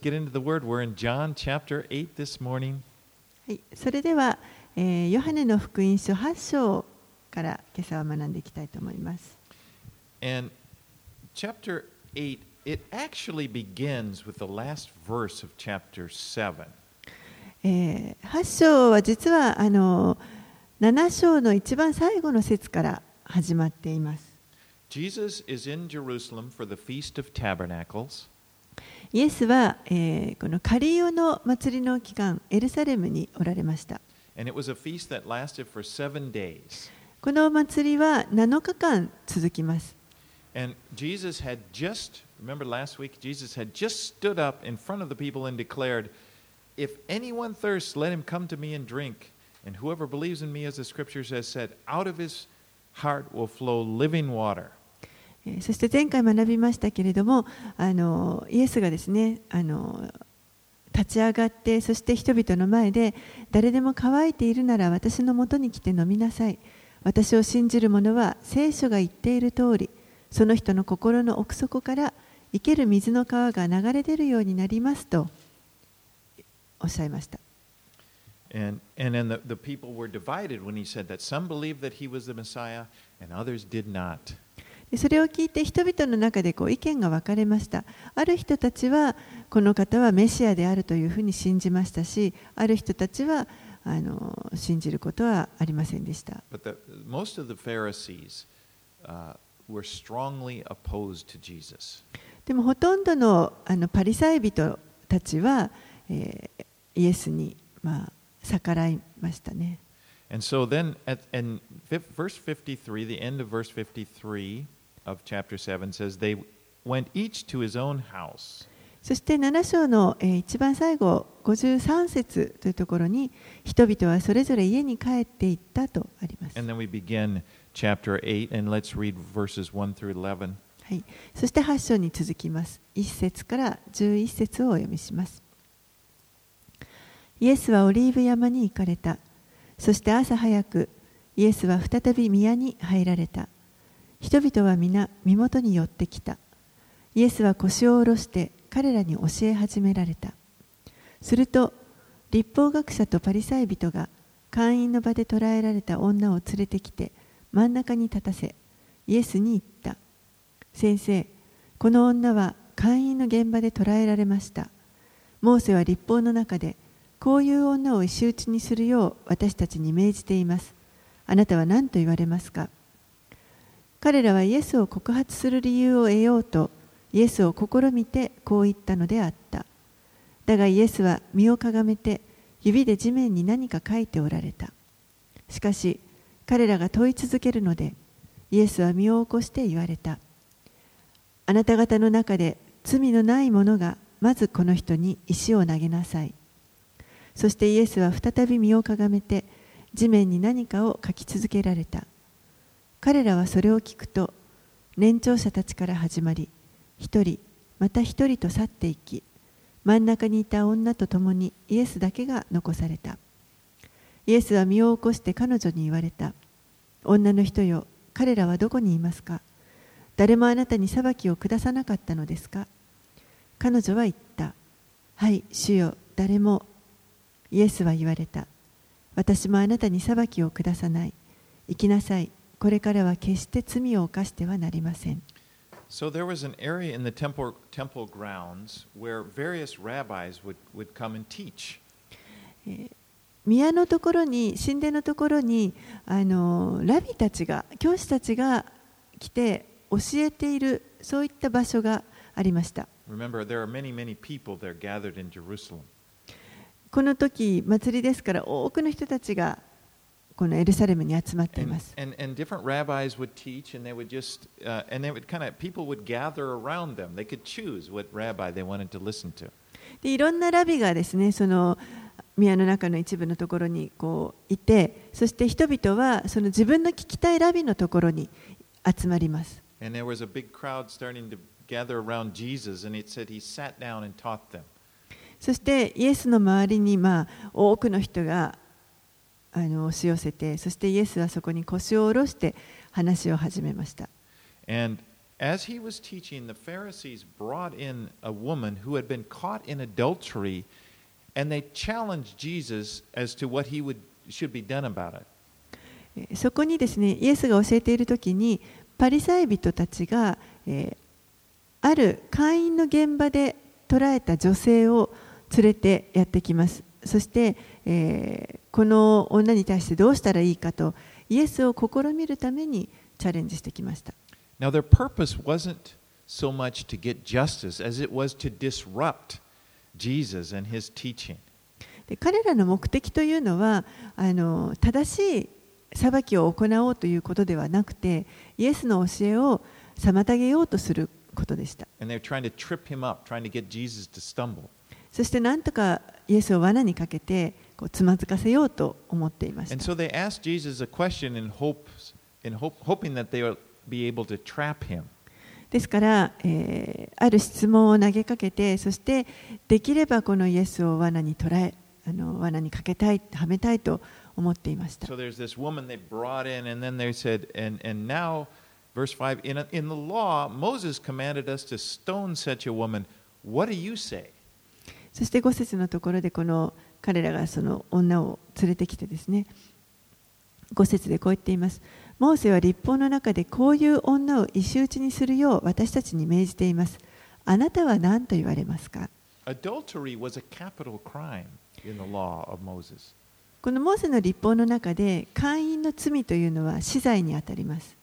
get into the word. We're in John chapter 8 this morning. はい、それでは、えーヨハネの福音書8章から今朝は学んでいきたいと思います。And chapter 8, it actually begins with the last verse of chapter 7. えー8章は実はあの7章の一番最後の節から始まっています。Jesus is in Jerusalem for the Feast of Tabernacles. イエスは、えーこのカリオの祭りの期間、エルサレムにおられました。 And it was a feast that lasted for seven days. この祭りは7日間続きます。 And Jesus had just, remember last week, Jesus had just stood up in front of the people and declared, If anyone thirsts, let him come to me and drink. And whoever believes in me, as the scriptures has said, out of his heart will flow living water. そして前回学びましたけれどもあのイエスがですねあの立ち上がってそして人々の前で誰でも乾いているなら私のもとに来て飲みなさい私を信じる者は聖書が言っている通りその人の心の奥底から生ける水の川が流れ出るようになりますとおっしゃいました And, and then the, the people were divided when he said that. Some believed that he was the Messiah, and others did not. でそれを聞いて人々の中でこう意見が分かれました。ある人たちはこの方はメシアであるというふうに信じましたしある人たちはあの信じることはありませんでした。But the, most of the Pharisees uh, were strongly opposed to Jesus. でもほとんどのあのパリサイ人たちは、えーイエスに、まあ、逆らいましたね。And so then, at in fif- verse 53, the end of verse 53 of chapter 7 says, They went each to his own house. そして7章の、えー一番最後53節というところに人々はそれぞれ家に帰っていったとあります And then we begin chapter 8, and let's read verses 1 through 11. はい、そして8章に続きます。1節から11節をお読みします。イエスはオリーブ山に行かれた。そして朝早く、イエスは再び宮に入られた。人々は皆身元に寄ってきた。イエスは腰を下ろして彼らに教え始められた。すると、立法学者とパリサイ人が会員の場で捕らえられた女を連れてきて真ん中に立たせ、イエスに言った。先生、この女は会員の現場で捕らえられました。モーセは立法の中で、こういう女を石打ちにするよう私たちに命じています。あなたは何と言われますか？彼らはイエスを告発する理由を得ようと、イエスを試みてこう言ったのであった。だがイエスは身をかがめて、指で地面に何か書いておられた。しかし、彼らが問い続けるので、イエスは身を起こして言われた。あなた方の中で罪のない者がまずこの人に石を投げなさい。そしてイエスは再び身をかがめて地面に何かを書き続けられた。彼らはそれを聞くと年長者たちから始まり、一人、また一人と去っていき、真ん中にいた女と共にイエスだけが残された。イエスは身を起こして彼女に言われた。女の人よ、彼らはどこにいますか？誰もあなたに裁きを下さなかったのですか？彼女は言った。はい、主よ、誰も。イエスは言われた。私もあなたに裁きを下さない。行きなさい。これからは決して罪を犯してはなりません。So there was an area in the temple, temple grounds where various rabbis would, would come and teach. 宮のところに、神殿のところに、あのラビたちが、教師たちが来て教えている、そういった場所がありました。Remember, there are many, many people there gathered in Jerusalem. この時祭りですから多くの人たちがこのエルサレムに集まってい And, ます。and, and different rabbis would teach, and they would just, uh, and they would kind of, people would gather around them. They could choose what rabbi they wanted to listen to. でいろんなラビがですねその宮の中の一部のところにこういてそして人々はその自分の聞きたいラビのところに集まります。And there was a big crowd starting to gather around Jesus, and it said he sat down and taught them. そしてイエスの周りにまあ多くの人があの押し寄せてそしてイエスはそこに腰を下ろして話を始めました。And as he was teaching, the Pharisees brought in a woman who had been caught in adultery, and they challenged Jesus as to what he would, should be done about it. えーそこにですねイエスが教えている時にパリサイ人たちが、えーある会員の現場で捕らえた女性を連れてやってきますそして、えー、この女に対してどうしたらいいかと、イエスを試みるためにチャレンジしてきました。Now, their purpose wasn't so much to get justice as it was to disrupt Jesus and his teaching. で彼らの目的というのはあの、正しい裁きを行おうということではなくて、イエスの教えを妨げようとすることでした。Up, そして、なんとかイエスを罠にかけてこうつまずかせようと思っていまし And た so they asked Jesus a question in hopes, hope, hoping that they will be able to trap him. ですから、えーある質問を投げかけてそしてできればこのイエスを罠に捕らえあの罠にかけたいはめたいと思っていました So there's this woman they brought in, and then they said, and, and now, verse 5, in, in the law, Moses commanded us to stone such a woman. What do you say? そして5節のところでこの彼らがその女を連れてきてですね5節でこう言っていますモーセは立法の中でこういう女を石打ちにするよう私たちに命じていますあなたは何と言われますか？このモーセの立法の中で会員の罪というのは死罪にあたります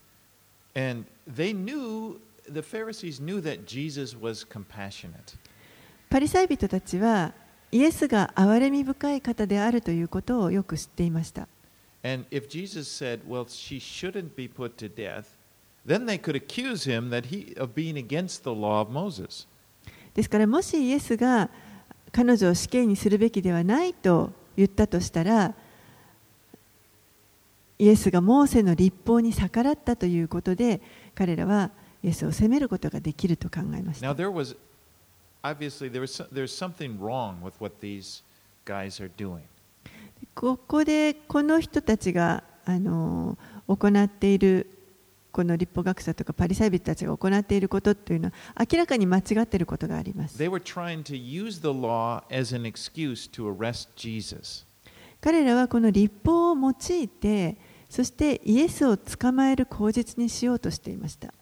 And they knew, the Pharisees knew that Jesus was compassionate. パリサイ人たちはイエスが憐れみ深い方であるということをよく知っていました And if Jesus said, well, she shouldn't be put to death, then they could accuse him that he, of being against the law of Moses. ですからもしイエスが彼女を死刑にするべきではないと言ったとしたらイエスがモーセの立法に逆らったということで彼らはイエスを責めることができると考えまし Now た there was ここでこの人たちがあの行っているこの立法学者とかパリサイ人たちが行っていることというのは明らかに間違っていることがあります。彼らはこの立法を用いて、そしてイエスを捕まえる口実にしようとしていました。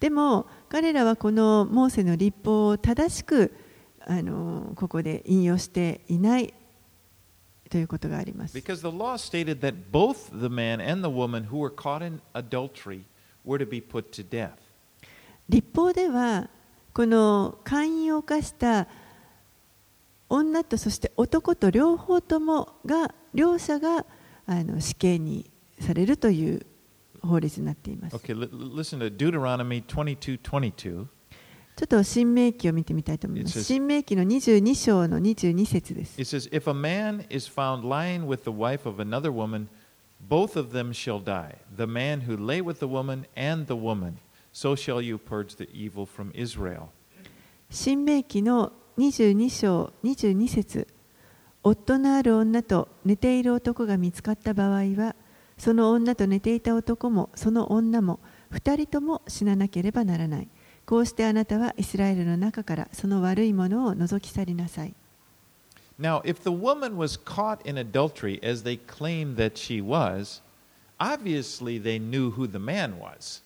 でも彼らはこのモーセの立法を正しくあのここで引用していないということがあります。立法ではこの会員を犯した女とそして男と両方ともが両者があの死刑にされるという法律になっています。Okay, li- listen to Deuteronomy 22 22. ちょっと新明記を見てみたいと思います。says- 新明記の22章の22節です。It says, If a man is found lying with the wife of another woman, both of them shall die. The man who lay with the woman and the woman. So shall you purge the evil from Israel. 新明記の22章22節。夫のある女と寝ている男が見つかった場合はその女と寝ていた男もその女も二人とも死ななければならない。こうしてあなたはイスラエルの中からその悪いものを除き去りなさい。Now, if the woman was caught in adultery as they claimed that she was, obviously they knew who the man was.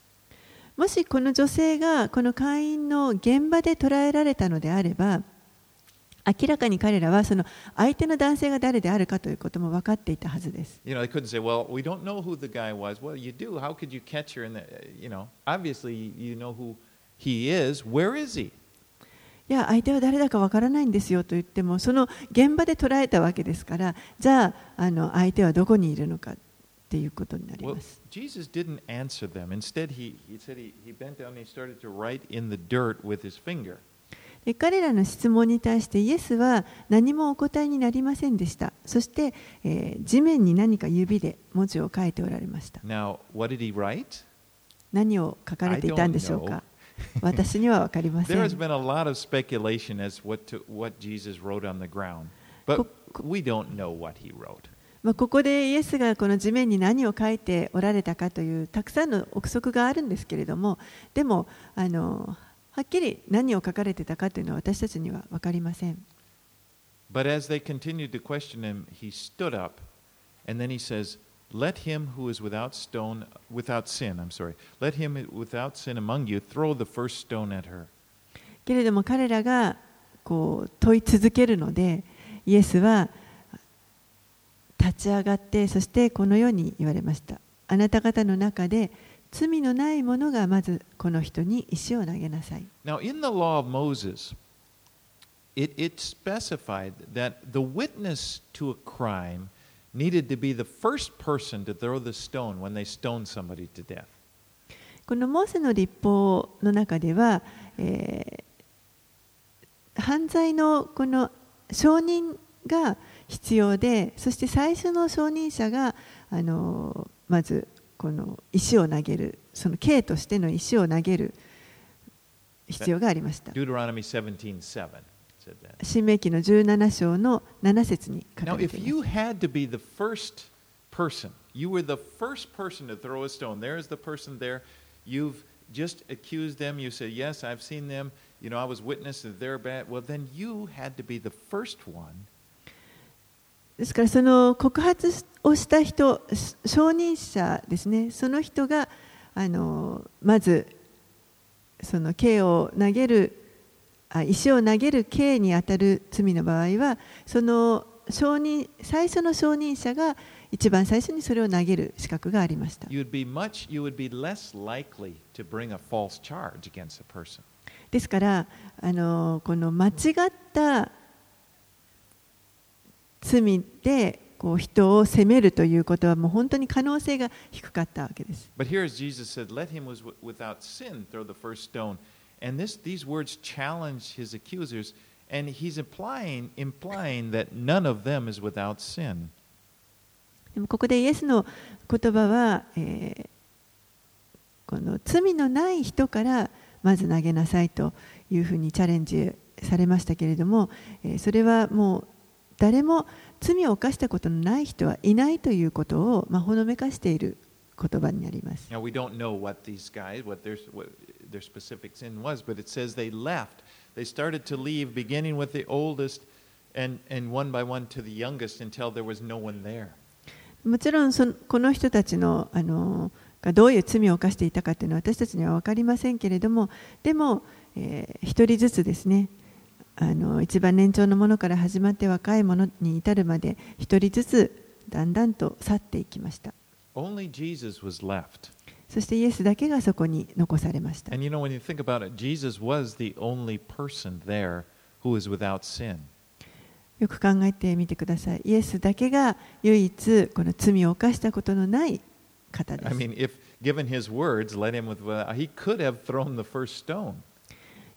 もしこの女性がこの会員の現場で捕らえられたのであれば明らかに彼らはその相手の男性が誰であるかということも分かっていたはずです。いや、相手は誰だかわからないんですよと言っても、その現場で捉えたわけですから、じゃあ、あの相手はどこにいるのかということになります。で彼らの質問に対してイエスは何もお答えになりませんでした。そして、えー地面に何か指で文字を書いておられました。Now, what did he write? 何を書かれていたんでしょうか？私には分かりませ There ん has。been a lot of speculation as what to, what Jesus wrote on the ground, but Co- we don't know what he wrote. まあ、ここでイエスがこの地面に何を書いておられたかというたくさんの憶測があるんですけれどもでもあのはっきり何を書かれてたかというのは私たちには分かりません。But as they continued to question him, he stood up and then he says, Let him who is without stone, without sin, I'm sorry, let him without sin among you throw the first stone at her. けれども彼らがこう問い続けるのでイエスは立ち上がってそしてこのように言われましたあなた方の中で罪のない者がまずこの人に石を投げなさい Now, in the law of Moses, it, it specified that the witness to a crime needed to be the first person to throw the stone when they stoned somebody to death. このモーセの立法の中では、えー犯罪のこの証人が必要でそして最初の証人者があのまずこの石を投げるその刑としての石を投げる必要がありました。Deuteronomy 17 7 said that. 新明記の17章の7節に書かれています you person, were the first person to throw a stone. There is the person there. You've just accused them. You say, Yes, I've seen them. You know, I was witness that they're bad. Well, then you had to be the first one ですからその告発をした人証人者ですね。その人があのまずその刑を投げるあ石を投げる刑にあたる罪の場合はその証人最初の証人者が一番最初にそれを投げる資格がありました。ですからあのこの間違った罪でこう人を責めるということはもう本当に可能性が低かったわけです。but here as jesus said let him was without sin throw the first stone and this these words challenge his accusers and he's implying implying that none of them is without sin でもここでイエスの言葉は、えーこの罪のない人からまず投げなさいというふうにチャレンジされましたけれども、えーそれはもう誰も罪を犯したことのない人はいないということを、ま、ほのめかしている言葉になります。もちろんその、この人たちの,あのがどういう罪を犯していたかというのは私たちには分かりませんけれども、でも、えー、一人ずつですね、あの一番年長のものから始まって若いものに至るまで一人ずつだんだんと去っていきました。そしてイエスだけがそこに残されました。よく考えてみてください。イエスだけが唯一この罪を犯したことのない方です。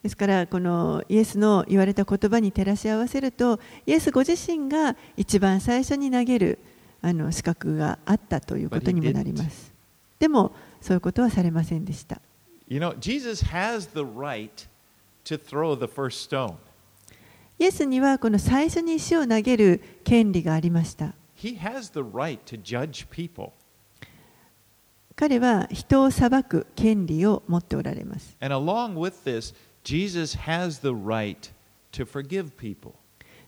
ですからこのイエスの言われた言葉に照らし合わせるとイエスご自身が一番最初に投げるあの資格があったということにもなりますでもそういうことはされませんでした You know, Jesus has the right to throw the first stone. イエスにはこの最初に石を投げる権利がありました He has the right to judge people. 彼は人を裁く権利を持っておられます And along with this, Jesus has the right to forgive people.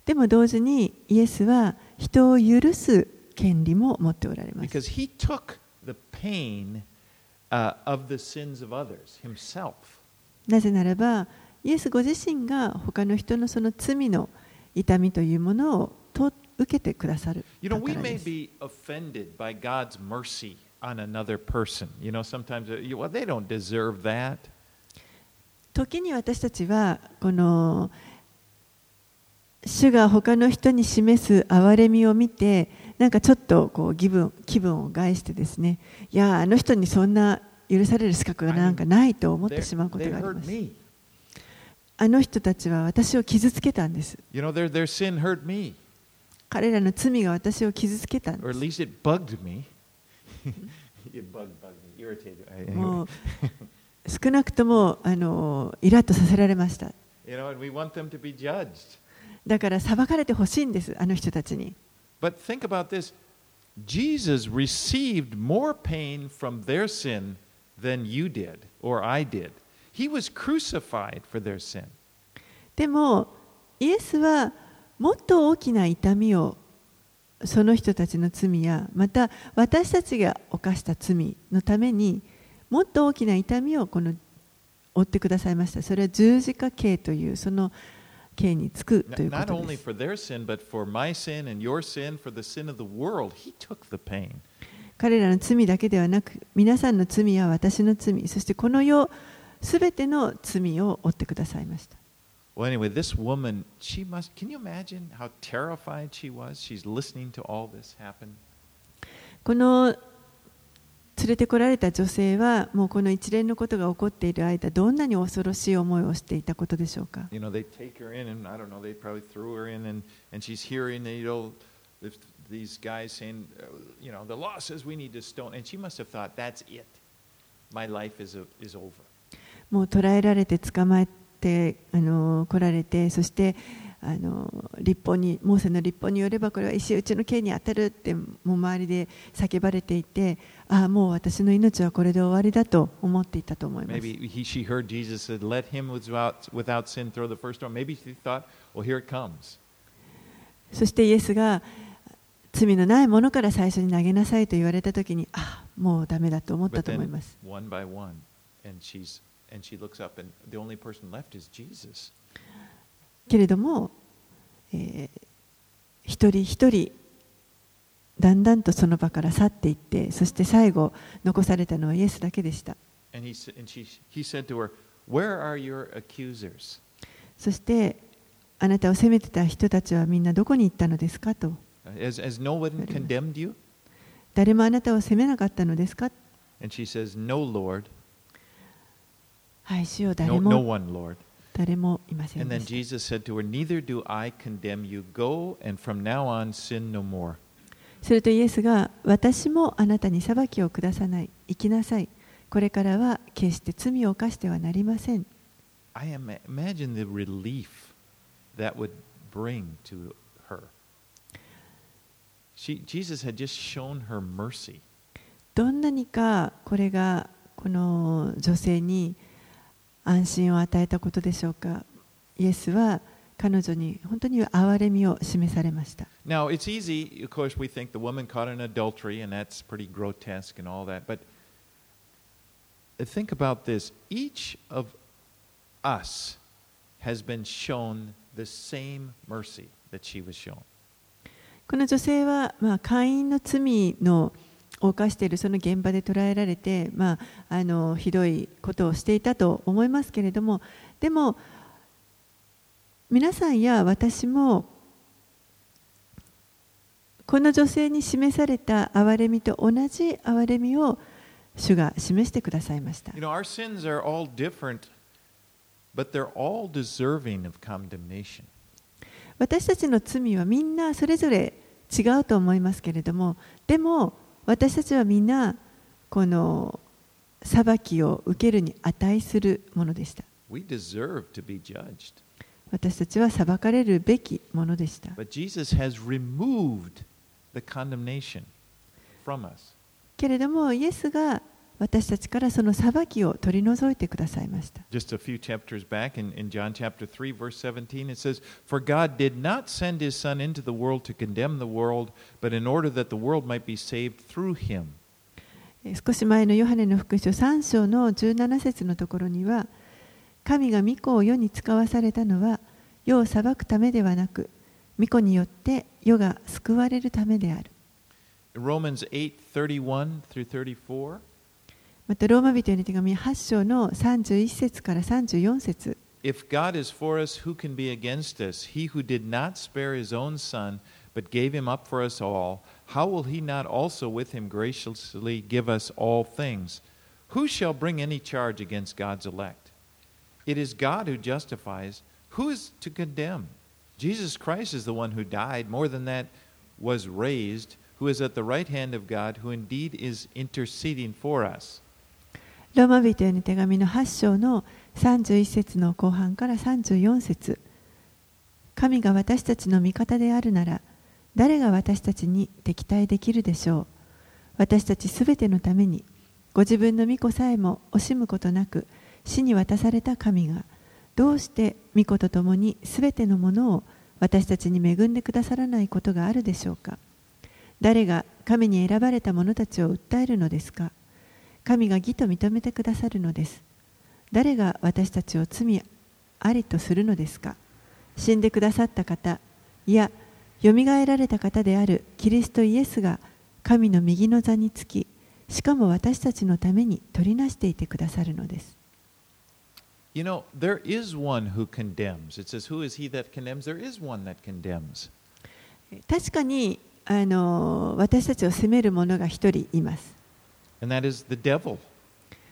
でも同時にイエスは人を許す権利も持っておられます Because he took the pain uh, of the sins of others himself. なぜならばイエスご自身が他の人のその罪の痛みというものをと受けてくださる You だ know, か we ら may be offended by God's mercy on another person. You know, sometimes, uh, well, they don't deserve that. 時に私たちはこの主が他の人に示す憐れみを見てなんかちょっとこう気分気分を害してですねいやあの人にそんな許される資格がなんかないと思ってしまうことがあります.あの人たちは私を傷つけたんです You know, their, their sin hurt me, 彼らの罪が私を傷つけたん or で at す least it bugged me. it bugged, bugged me, irritated. I- も.う 少なくともあのイラッとさせられました You know. だから裁かれてほしいんですあの人たちに But think about this Jesus received more pain from their sin than you did or I did. He was crucified for their sin. でもイエスはもっと大きな痛みをその人たちの罪やまた私たちが犯した罪のためにもっと大きな痛みをこの負ってくださいました。それは十字架刑というその刑につくというこ。彼らの罪だけではなく、皆さんの罪は私の罪、そしてこの世すべての罪を負ってくださいました。この連れてこられた女性はもうこの一連のことが起こっている間どんなに恐ろしい思いをしていたことでしょうか You know, they take her in, and I don't know, they probably threw her in, and, and she's hearing, you know, these guys saying, uh, you know, the law says we need to stone. And she must have thought, that's it. My life is, a, is over. もう捕らえられて捕まえてあの来られてそしてあの立法にモーセの立法によればこれは石打ちの刑に当たるってもう周りで叫ばれていてああもう私の命はこれで終わりだと思っていたと思います。そしてイエスが罪のないものから最初に投げなさいと言われたときにああもうだめだと思ったと思います。けれども、えー、一人一人だんだんとその場から去っていってそして最後残されたのはイエスだけでした。そしてあなたを責めてた人たちはみんなどこに行ったのですかと、誰もあなたを責めなかったのですか？And she says, no, Lord. はい主よ誰も誰もいません And で then した Jesus said to her, Neither do I condemn you. Go, and from now on, sin no more. するとイエスが私もあなたに裁きを下さない行きなさいこれからは決して罪を犯してはなりません I imagine the relief that would bring to her. She, Jesus had just shown her mercy. どんなにかこれがこの女性に安心を与えたことでしょうかイエスは彼女に本当に憐れみを示されました Now, it's easy, of course, we think the woman caught in adultery, and that's pretty grotesque and all that. But think about this each of us has been shown the same mercy that she was shown. この女性は、まあ、会員の罪のを犯しているその現場で捕らえられて、まあ、あのひどいことをしていたと思いますけれどもでも皆さんや私もこの女性に示された憐れみと同じ憐れみを主が示してくださいました You know, our sins are all different, but they're all deserving of condemnation. 私たちの罪はみんなそれぞれ違うと思いますけれどもでも私たちはみんなこの裁きを受けるに値するものでした。私たちは裁かれるべきものでした。けれども、イエスが私たちからその裁きを取り除いてくださいました Just a few chapters back in, in John chapter 3, verse 17, it says, For God did not send his Son into the world to condemn the world, but in order that the world might be saved through him. えー少し前のヨハネの福音書3章の17節のところには神が御子を世に使わされたのは世を裁くためではなく御子によって世が救われるためである Romans 8, 31 through 34. またローマ人への手紙8章の31節から34節 If God is for us, who can be against us? He who did not spare his own Son, but gave him up for us all, how will he not also with him graciously give us all things? Who shall bring any charge against God's elect? It is God who justifies. Who is to condemn? Jesus Christ is the one who died, more than that, was raised, who is at the right hand of God, who indeed is interceding for us. ローマ人への手紙の8章の31節の後半から34節。神が私たちの味方であるなら誰が私たちに敵対できるでしょう。私たちすべてのためにご自分の御子さえも惜しむことなく死に渡された神がどうして御子と共にすべてのものを私たちに恵んでくださらないことがあるでしょうか。誰が神に選ばれた者たちを訴えるのですか。神が義と認めてくださるのです誰が私たちを罪ありとするのですか死んでくださった方いやよみがえられた方であるキリストイエスが神の右の座につきしかも私たちのために取りなしていてくださるのです You know, there is one who condemns. It says, Who is he that condemns? There is one that condemns. 確かにあの私たちを責める者が一人います And that is the devil.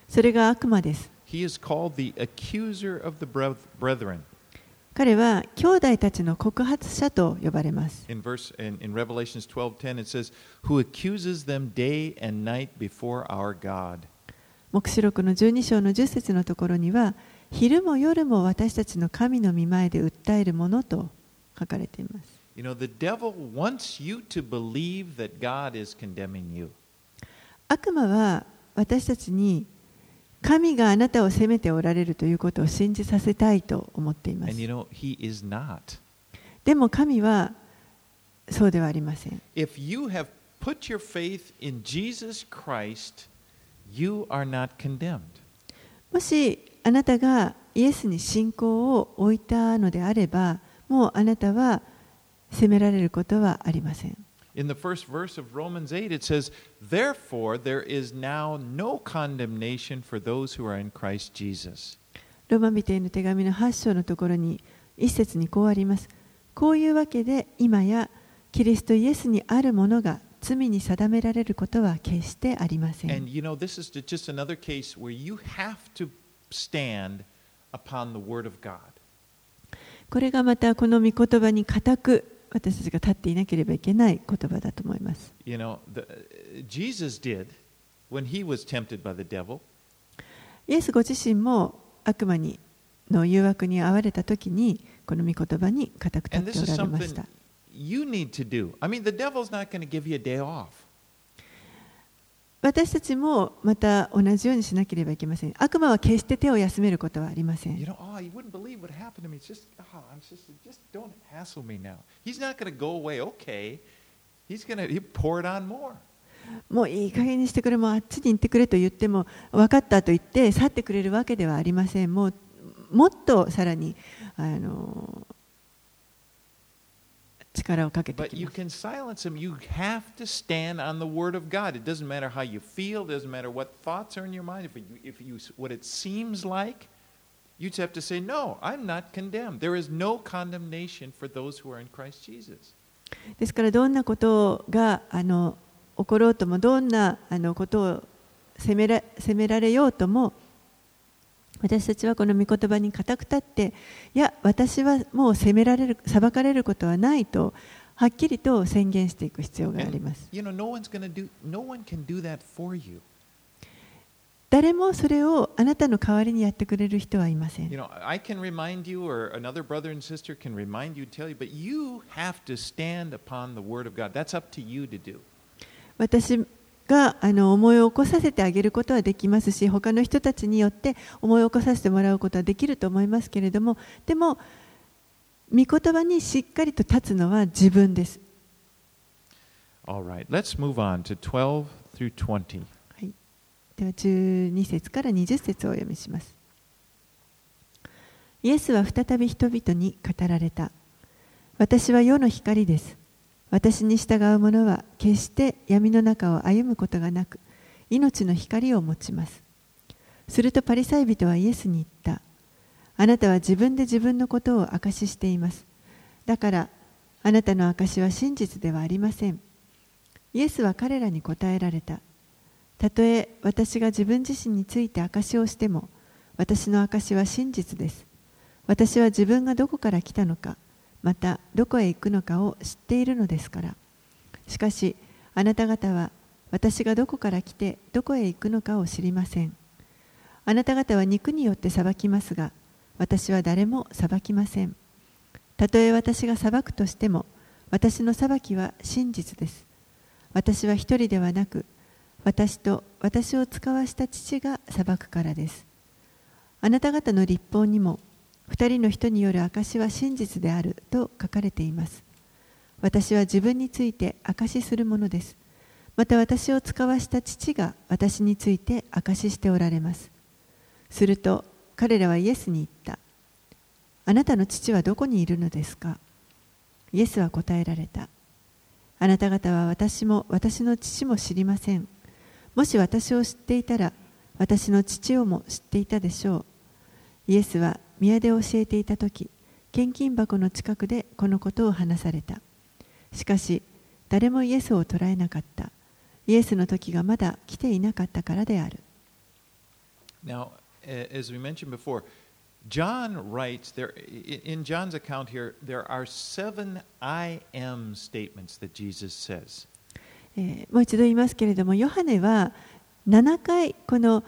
それが悪魔です He is called the accuser of the breth- brethren. 彼は兄弟たちの告発者と呼ばれます In verse in, in Revelations 12:10 it says, "Who accuses them day and night before our God." 黙示録の12章の10節のところには昼も夜も私たちの神の御前で訴えるものと書かれています You know, the devil wants you to believe that God is condemning you. 悪魔は私たちに神があなたを責めておられるということを信じさせたいと思っています you know. でも神はそうではありません If you have put your faith in Jesus Christ, you are not condemned. もしあなたがイエスに信仰を置いたのであればもうあなたは責められることはありません In the first verse of Romans 8, it says, Therefore, there is now no condemnation for those who are in Christ Jesus. ローマ人への手紙の8章のところに一節にこうあります。こういうわけで今やキリストイエスにあるものが罪に定められることは決してありませ And ん。you know, this is just another case where you have to stand upon the Word of God. これがまたこの御言葉に固く私たちが立っていなければいけない言葉だと思います。You know, the, Jesus did when he was tempted by the devil. イエスご自身も悪魔にの誘惑に遭われた時にこの御言葉に固く立っておられました。you need to do. I mean, the devil's not going to give you a day off. 私たちもまた同じようにしなければいけません。悪魔は決して手を休めることはありません。もういい加減にしてくれ、もうあっちに行ってくれと言っても、分かったと言って去ってくれるわけではありません。も,うもっとさらにあの力をかけて But き you ます。can silence him. You have to stand on the word of God. It doesn't matter how you feel. It doesn't matter what thoughts are in your mind. If you, if you, what it seems like, you just have to say, "No, I'm not condemned. There is no condemnation for those who are in Christ Jesus." ですからどんなことがあの起ころうとも、どんなあのことを責めら責められようとも、私たちはこの御言葉に固く立っていや私はもう責められる裁かれることはないとはっきりと宣言していく必要があります。誰もそれをあなたの代わりにやってくれる人はいません。私があの思い起こさせてあげることはできますし、他の人たちによって思い起こさせてもらうことはできると思いますけれども、でも、御言葉にしっかりと立つのは自分です。Right, let's move on to 12 through 20. はい、では12節から20節をお読みします。イエスは再び人々に語られた。私は世の光です。私に従う者は決して闇の中を歩むことがなく、命の光を持ちます。するとパリサイ人はイエスに言った。あなたは自分で自分のことを証ししています。だから、あなたの証は真実ではありません。イエスは彼らに答えられた。たとえ私が自分自身について証をしても、私の証は真実です。私は自分がどこから来たのか、またどこへ行くのかを知っているのですから。しかし、あなた方は私がどこから来てどこへ行くのかを知りません。あなた方は肉によって裁きますが、私は誰も裁きません。たとえ私が裁くとしても、私の裁きは真実です。私は一人ではなく、私と私を使わした父が裁くからです。あなた方の立法にも、二人の人による証は真実であると書かれています。私は自分について証しするものです。また私を使わした父が私について証ししておられます。すると彼らはイエスに言った。あなたの父はどこにいるのですか？イエスは答えられた。あなた方は私も私の父も知りません。もし私を知っていたら、私の父をも知っていたでしょう。イエスは宮で教えていたとき、献金箱の近くでこのことを話された。しかし、誰もイエスを捉えなかった。イエスの時がまだ来ていなかったからである。Now, as we mentioned before, John writes there in John's account here, there are seven I am statements that Jesus says. えーもう一度言いますけれども、ヨハネは7回この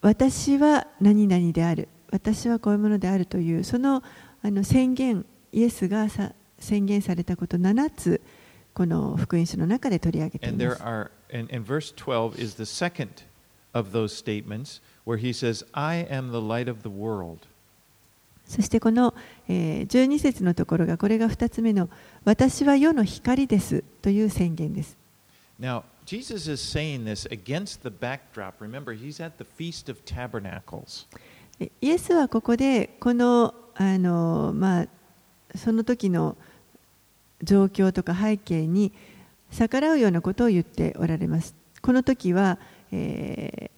私は何々である、私はこういうものであるというそのあの宣言、イエスがさ宣言されたこと7つ、この福音書の中で取り上げていま there す。and, and verse 12 is the second of those statements where he says, I am the light of the world. そしてこの、えー12節のところがこれが2つ目の私は世の光ですという宣言です。Now, Jesus is saying this against the backdrop. Remember, he's at the Feast of Tabernacles. でイエスはここでこのあの、まあ、その時の状況とか背景に逆らうようなことを言っておられます。この時は、えー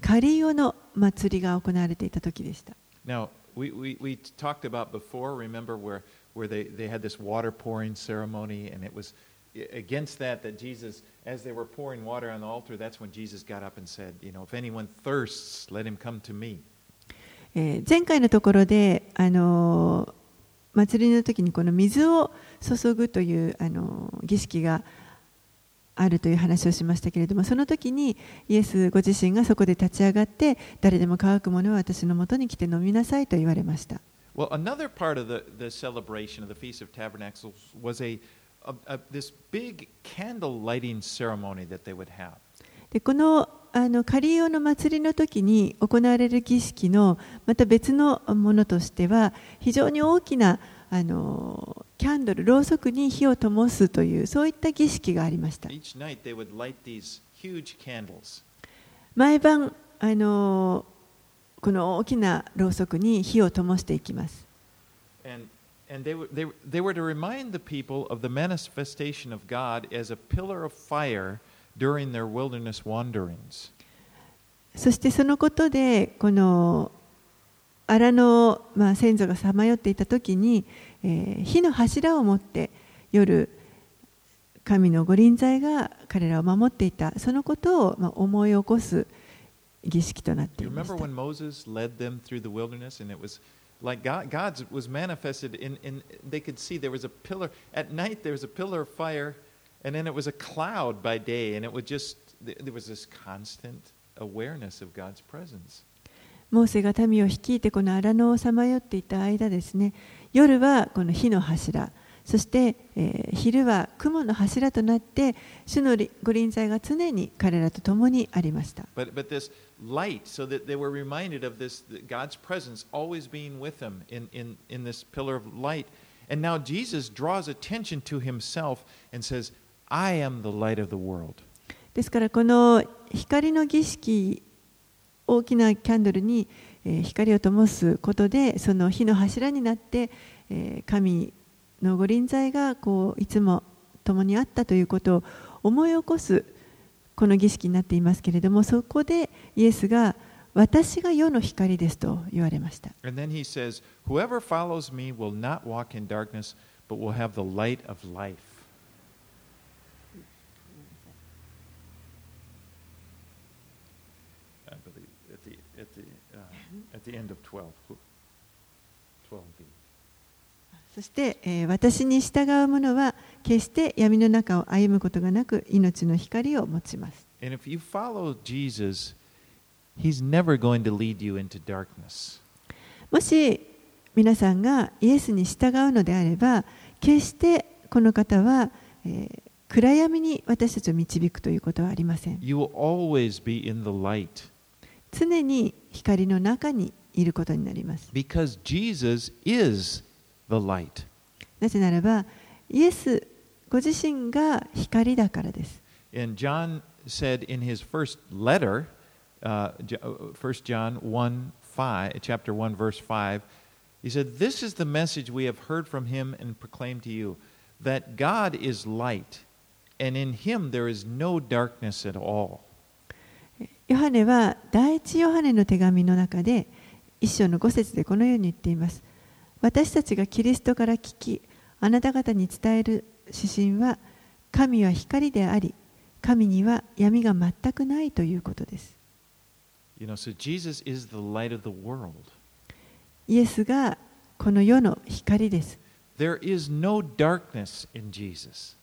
カリオの祭りが行われていた時でした。Now, we, we, we talked about before, remember, where, where they, they had this water pouring ceremony, and it was against that that Jesus, as they were pouring water on the altar, that's when Jesus got up and said, You know, if anyone thirsts, let him come to me. えー前回のところで、あのー祭りの時にこの水を注ぐという、あのー儀式があるという話をしましたけれどもその時にイエスご自身がそこで立ち上がって誰でも乾くものは私のもとに来て飲みなさいと言われました。Well, another part of the, the celebration of the Feast of Tabernacles was a this big candle lighting ceremony that they would have. でこのあのカリオの祭りの時に行われる儀式のまた別のものとしては非常に大きなあのキャンドルろうそくに火を灯すというそういった儀式がありました Each night they would light these huge candles. 毎晩あのこの大きなろうそくに火を灯していきます And, and they, were, they, they were to remind the people of the manifestation of God as a pillar of fire during their wilderness wanderings. そしてそのことでこの荒野、まあ、先祖がさまよっていた時に、えー火の柱を持って夜神の御臨在が彼らを守っていたそのことを、まあ、思い起こす儀式となっていました like God, God's was manifested in, in they could see there was a pillar at night there was a pillar of fire and then it was a cloud by day and it would just there was this constant awareness of God's presence. モーセが民を率いてこの荒野をさまよっていた間ですね夜はこの火の柱そして、えー昼は雲の柱となって主のりご臨在が常に彼らと共にありました But, but this light, so that they were reminded of this God's presence always being with them in, in, in this pillar of light. And now Jesus draws attention to himself and says, I am the light of the world. ですからこの光の儀式大きなキャンドルにえ光を灯すことでその火の柱になってえ神のご臨在がこういつも共にあったということを思い起こすこの儀式になっていますけれども、そこでイエスが私が世の光ですと言われました。そして、えー、私に従う者は、決して闇の中を歩むことがなく命の光を持ちます And if you follow Jesus, he's never going to lead you into darkness. もし皆さんがイエスに従うのであれば決してこの方は、えー暗闇に私たちを導くということはありません You will always be in the light 常に光の中にいることになります because Jesus is the light. なぜならばイエスご自身が光だからです And John said in his first letter, uh, J- uh, 1 John 1 5, chapter 1, verse 5, he said, This is the message we have heard from him and proclaimed to you that God is light, and in him there is no darkness at all. ヨハネは第一ヨハネの手紙の中で一章の5節でこのように言っています私たちがキリストから聞きあなた方に伝える指針は神は光であり神には闇が全くないということです You know, so Jesus is the light of the world. イエスがこの世の光です There is no darkness in Jesus.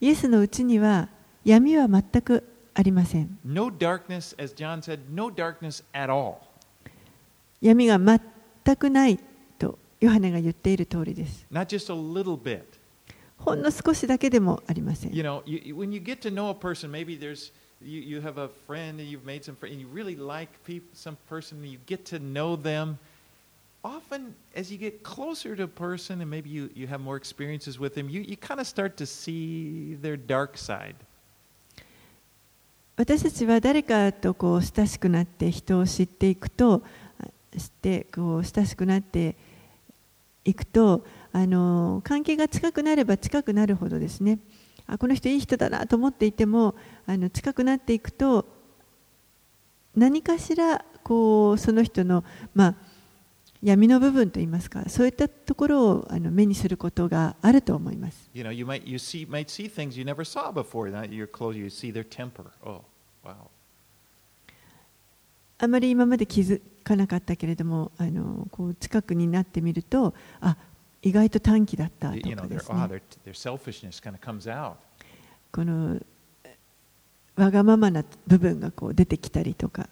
イエスのうちには闇は全くありません No darkness, as John said, no darkness at all. 闇が全くないとヨハネが言っている通りです Not just a little bit. ほんの少しだけでもありません You know, you, when you get to know a person, maybe there's you, you have a friend and you've made some friends, and you really like people, some person, and you get to know them. Often, as you get closer to a person, and maybe you, you have more experiences with them, you, you kind of start to see their dark side. 私たちは誰かとこう親しくなって人を知っていくとあ知ってこう親しくなっていくとあの関係が近くなれば近くなるほどですねあこの人いい人だなと思っていてもあの近くなっていくと何かしらこうその人の、まあ、闇の部分といいますかそういったところをあの目にすることがあると思います。You know, you might you see might see things you never saw before. Now you're close, you see their temper. Oh, wow. あまり今まで気づかなかったけれどもあのこう近くになってみるとあ意外と短期だったとかです、このわがままな部分がこう出てきたりとか。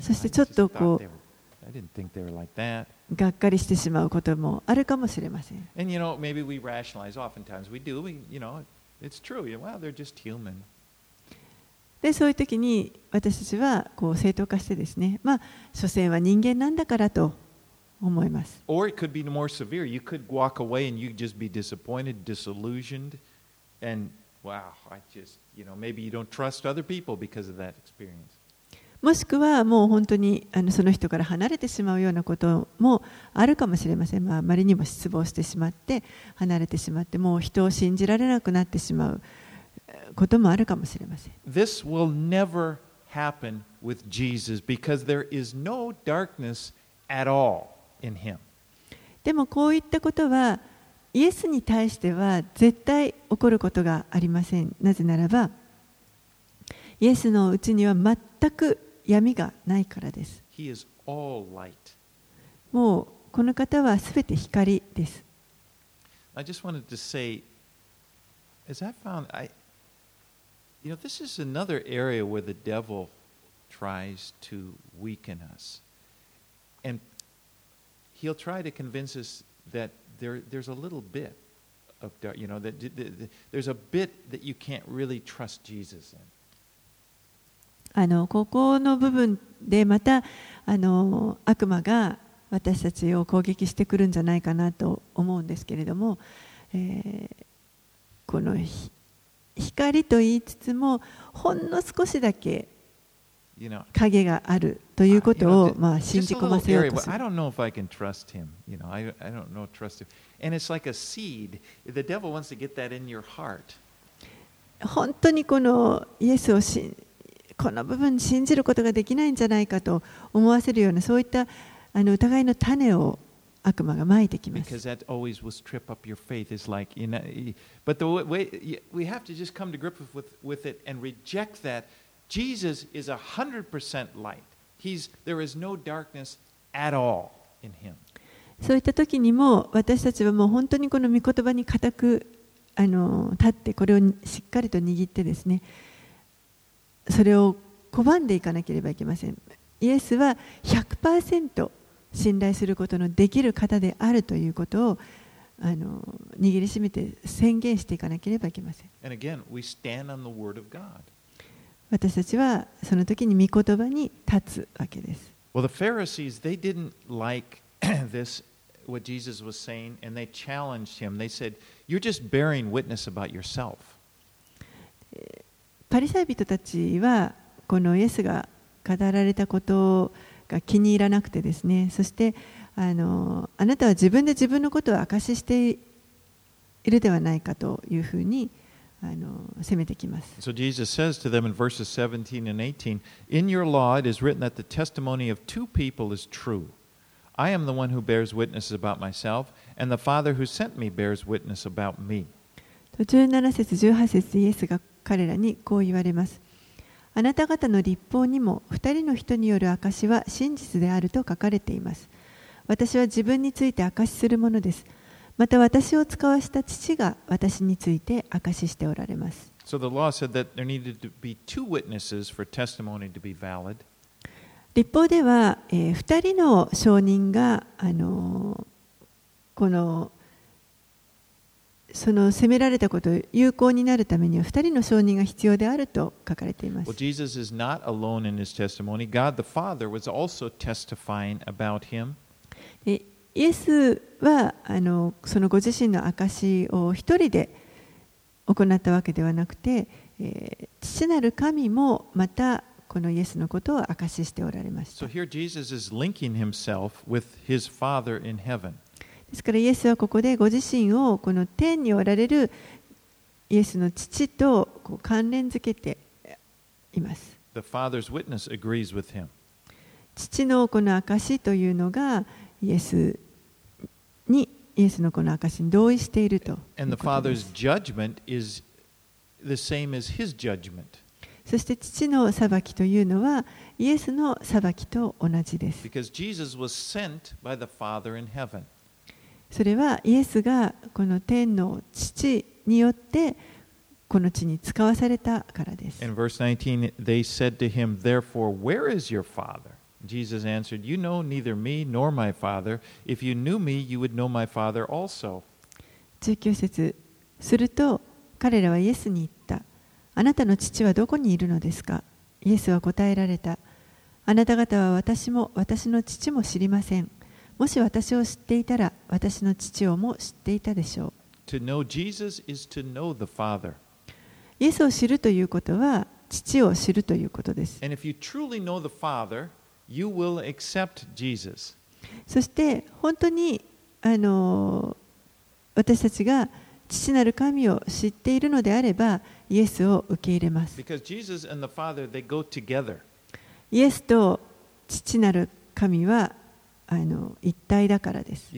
そしてちょっとこう。がっかりしてしまうこともあるかもしれません。で、そういう時に私たちはこう正当化してですね、まあ、所詮は人間なんだからと。思います Or it could be more severe. You could walk away and you just be disappointed, disillusioned, and wow, I just, you know, maybe you don't trust other people because of that experience. もしくはもう本当にあのその人から離れてしまうようなこともあるかもしれません、まあ、あまりにも失望してしまって離れてしまってもう人を信じられなくなってしまうえーこともあるかもしれません This will never happen with Jesus because there is no darkness at all in him. でもこういったことはイエスに対しては絶対起こることがありませんなぜならばイエスのうちには全く闇がないからです He is all light. もうこの方はすべて光です I just wanted to say, as I found, I, you know, this is another area where the devil tries to weaken us. He'll try to convince us that there, there's a little bit of dark, you know, that that- that there's a bit that you can't really trust Jesus in. あのここの部分でまたあの悪魔が私たちを攻撃してくるんじゃないかなと思うんですけれども、えーこのひ光と言いつつもほんの少しだけ影があるということをまあ信じ込ませる。本当にこのイエスをしこの部分信じることができないんじゃないかと思わせるようなそういったあの疑いの種を悪魔がまいてきます。た Jesus is a hundred percent light. He's there is no darkness at all in him. そういった時にも私たちはもう本当にこの御言葉に固くあの立ってこれをしっかりと握ってですねそれを拒んでいかなければいけませんイエスは100%信頼することのできる方であるということをあの握りしめて宣言していかなければいけません。私たちはその時に御言葉に立つわけです。Well, the Pharisees, they didn't like this, what Jesus was saying, and they challenged him. They said, You're just bearing witness about yourself. パリサイ人たちはこのイエスが語られたことが気に入らなくてですねそしてあのあなたは自分で自分のことを証ししているではないかというふうにあの責めてきます。So Jesus says to them in verses 17 and 18, In your law it is written that the testimony of two people is true. I am the one who bears witness about myself, and the Father who sent me bears witness about me. 17節18節イエスが彼らにこう言われます。あなた方の立法にも2人の人による証は真実であると書かれています。私は自分について証しするものです。また私を使わした父が私について証ししておられます。立法では、二、人の証人が、あの、このその責められたことを有効になるためには二人の証人が必要であると書かれています。Jesus is not alone in his testimony. God the Father was also testifying about him. えイエスはあのそのご自身の証を一人で行ったわけではなくて、えー父なる神もまたこのイエスのことを証ししておられました So。here Jesus is linking himself with his Father in heaven. ですからイエスはここでご自身をこの天におられるイエスの父とこう関連づけています。The Father's witness agrees with him. 父のこの証というのがイエスにイエスのこの証に同意していると,いとです。そして父の裁きというのは、イエスの裁きと同じです。それはイエスがこの天の父によってこの地に使わされたからです。19, him, Jesus answered, You know neither me nor my Father. If you knew me, you would know my Father also. 19節すると彼らはイエスに言った。あなたの父はどこにいるのですかイエスは答えられた。あなた方は私も私の父も知りません。もし私を知っていたら私の父をも知っていたでしょう。To know Jesus is to know the Father. イエスを知るということは父を知るということです。And if you truly know the Father, そして本当に私たちが父なる神を知っているのであればイエスを受け入れます。イエスと父なる神は一体だからです。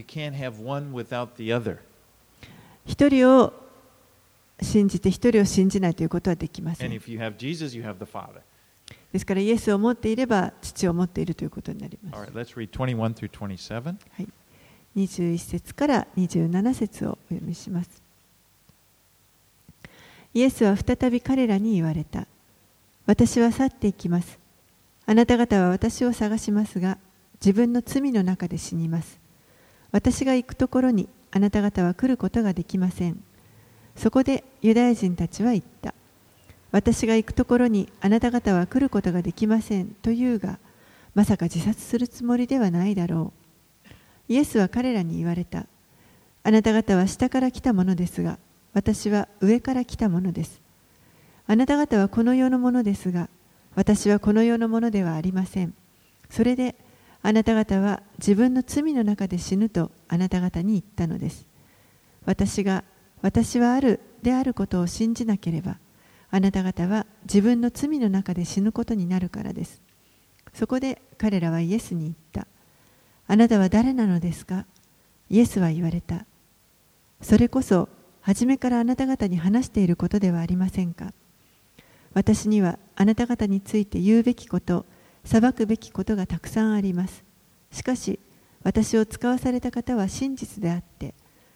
一人を信じて一人を信じないということはできません。ですからイエスを持っていれば父を持っているということになります right,。let's read 21 through 27. 21節から27節をお読みします。イエスは再び彼らに言われた。私は去っていきます。あなた方は私を探しますが、自分の罪の中で死にます。私が行くところにあなた方は来ることができません。そこでユダヤ人たちは言った。私が行くところにあなた方は来ることができませんと言うが、まさか自殺するつもりではないだろう。イエスは彼らに言われた。あなた方は下から来たものですが、私は上から来たものです。あなた方はこの世のものですが、私はこの世のものではありません。それで、あなた方は自分の罪の中で死ぬとあなた方に言ったのです。私が、私はあるであることを信じなければ、あなた方は自分の罪の中で死ぬことになるからです。そこで彼らはイエスに言った。あなたは誰なのですか？イエスは言われた。それこそ、初めからあなた方に話していることではありませんか？私にはあなた方について言うべきこと、裁くべきことがたくさんあります。しかし、私を使わされた方は真実であって、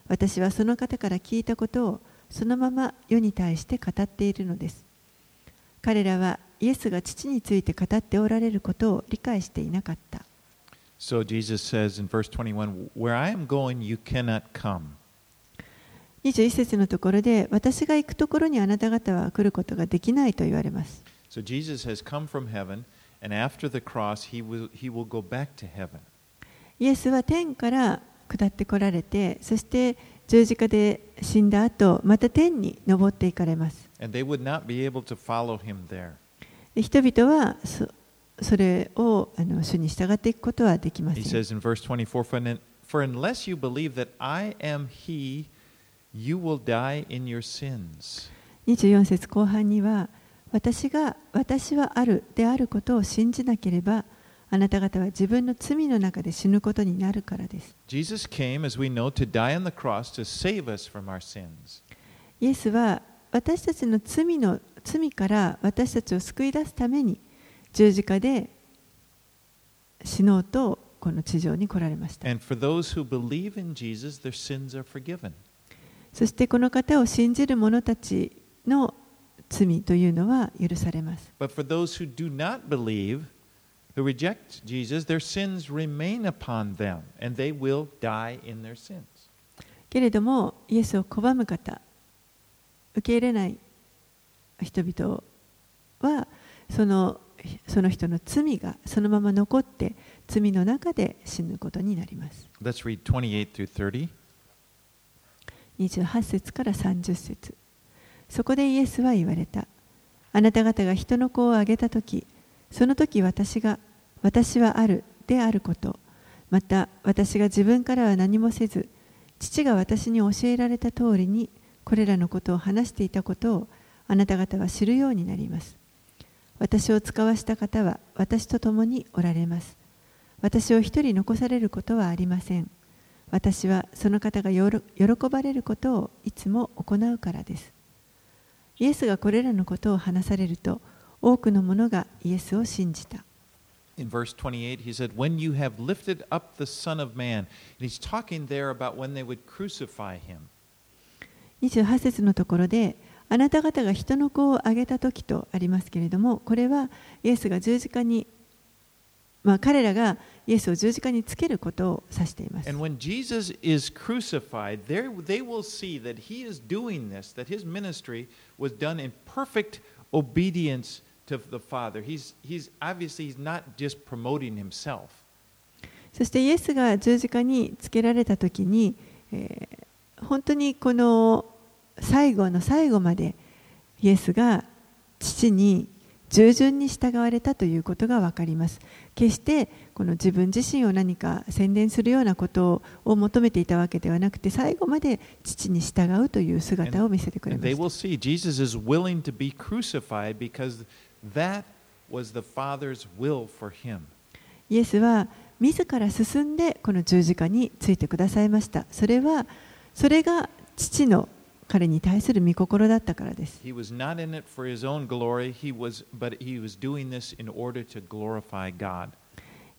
私はその方から聞いたことをそのまま世に対して語っているのです。彼らはイエスが父について語っておられることを理解していなかった。So Jesus says in verse 21, Where I am going, you cannot come. 21節のところで、私が行くところにあなた方は来ることができないと言われます。So Jesus has come from heaven, and after the cross, he will, he will go back to heaven. イエスは天から下ってこられて、そして十字架で死んだ後また天に登っていかれます。人々はそ,それをあの主に従っていくことはできません。For 24節後半には私が私はあるであることを信じなければ。あなた方は自分の罪の中で死ぬことになるからです。Jesus came, as we know, to die on the cross to save us from our sins. イエスは私たちの罪の罪から私たちを救い出すために十字架で死のうとこの地上に来られました。And for those who believe in Jesus, their sins are forgiven. そしてこの方を信じる者たちの罪というのは許されます。But for those who do not believe, who reject Jesus, their sins remain upon them, and they will die in their sins. けれども、イエスを拒む方、受け入れない人々は、その,その人の罪がそのまま残って、罪の中で死ぬことになります。そこでイエスは言われた。あなた方が人の子をあげた、その時私が、私はあるであること、また私が自分からは何もせず、父が私に教えられた通りに、これらのことを話していたことをあなた方は知るようになります。私を使わした方は私と共におられます。私を一人残されることはありません。私はその方が喜ばれることをいつも行うからです。イエスがこれらのことを話されると、多くの者がイエスを信じた。In verse 28, he said, When you have lifted up the Son of Man, and he's talking there about when they would crucify him. 28節のところで、あなた方が人の子をあげた時とありますけれども、これはイエスが十字架に、まあ、彼らがイエスを十字架につけることを指しています。And when Jesus is crucified, there they will see that he is doing this, that his ministry was done in perfect obedience to the Father. He's, he's obviously he's not just promoting himself. そしてイエスが十字架につけられた時に、えー本当にこの最後の最後までイエスが父に従順に従われたということが分かります。決してこの自分自身を何か宣伝するようなことを求めていたわけではなくて最後まで父に従うという姿を見せてくれましたイエスは自ら進んでこの十字架についてくださいました。それはそれが父の彼に対する見心だったからです。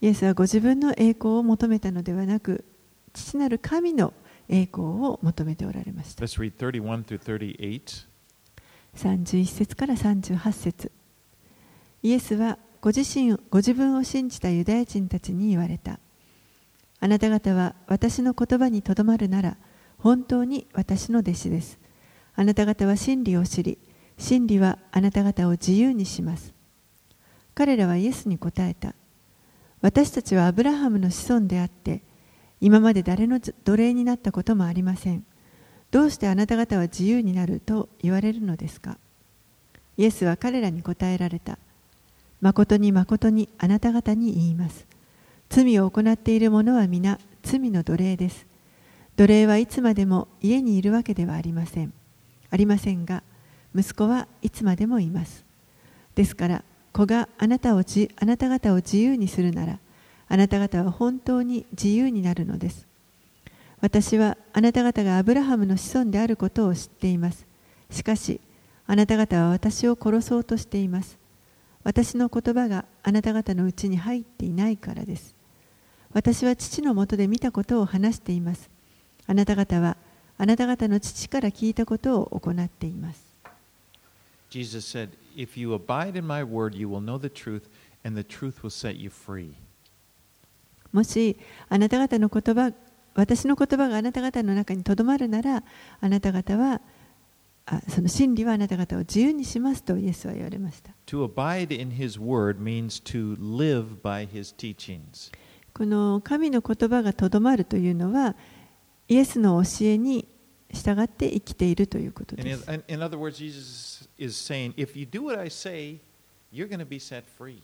イエスはご自分の栄光を求めたのではなく、父なる神の栄光を求めておられました。31節から38節。イエスはご自身ご自分を信じたユダヤ人たちに言われた。あなた方は私の言葉にとどまるなら、本当に私の弟子です。あなた方は真理を知り、真理はあなた方を自由にします。彼らはイエスに答えた。私たちはアブラハムの子孫であって、今まで誰の奴隷になったこともありません。どうしてあなた方は自由になると言われるのですかイエスは彼らに答えられた。誠に誠にあなた方に言います。罪を行っている者は皆罪の奴隷です。奴隷はいつまでも家にいるわけではありません。ありませんが、息子はいつまでもいます。ですから、子があなたをじあなた方を自由にするなら、あなた方は本当に自由になるのです。私はあなた方がアブラハムの子孫であることを知っています。しかし、あなた方は私を殺そうとしています。私の言葉があなた方のうちに入っていないからです。私は父のもとで見たことを話しています。あなた方はあなた方の父から聞いたことを行っています。Jesus said, If you abide in my word, you will know the truth, and the truth will set you free. もしあなた方の言葉私の言葉があなた方の中にとどまるならあなた方はあその真理はあなた方を自由にしますとイエスは言われました To abide in his word means to live by his teachings. この神の言葉がとどまるというのはイエスの教えに従って生きているということです in other words, Jesus is saying, if you do what I say, you're going to be set free.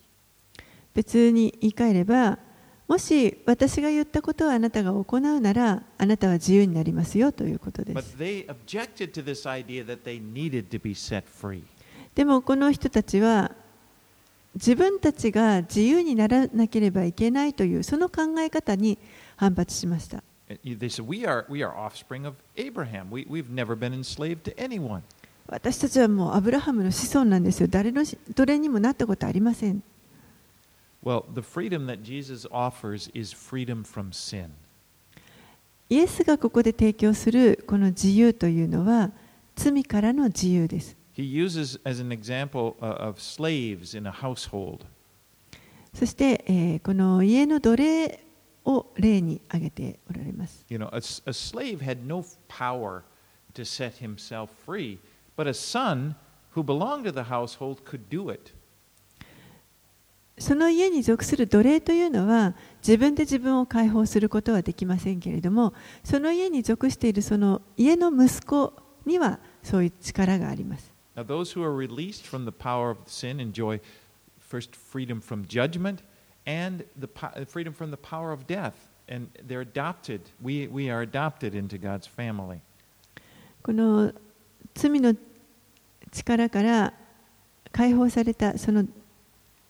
別に言い換えればもし私が言ったことをあなたが行うならあなたは自由になりますよということです。でもこの人たちは自分たちが自由にならなければいけないというその考え方に反発しました。私たちはもうアブラハムの子孫なんですよ。誰の奴隷にもなったことありません。Well, the freedom that Jesus offers is freedom from sin. イエスがここで提供するこの自由というのは罪からの自由です He uses as an example uh, of slaves in a household. そして、えーこの家の奴隷を例に挙げておられます You know, a, s- a slave had no power to set himself free, but a son who belonged to the household could do it. その家に属する奴隷というのは自分で自分を解放することはできませんけれどもその家に属しているその家の息子にはそういう力があります。この罪の力から解放されたその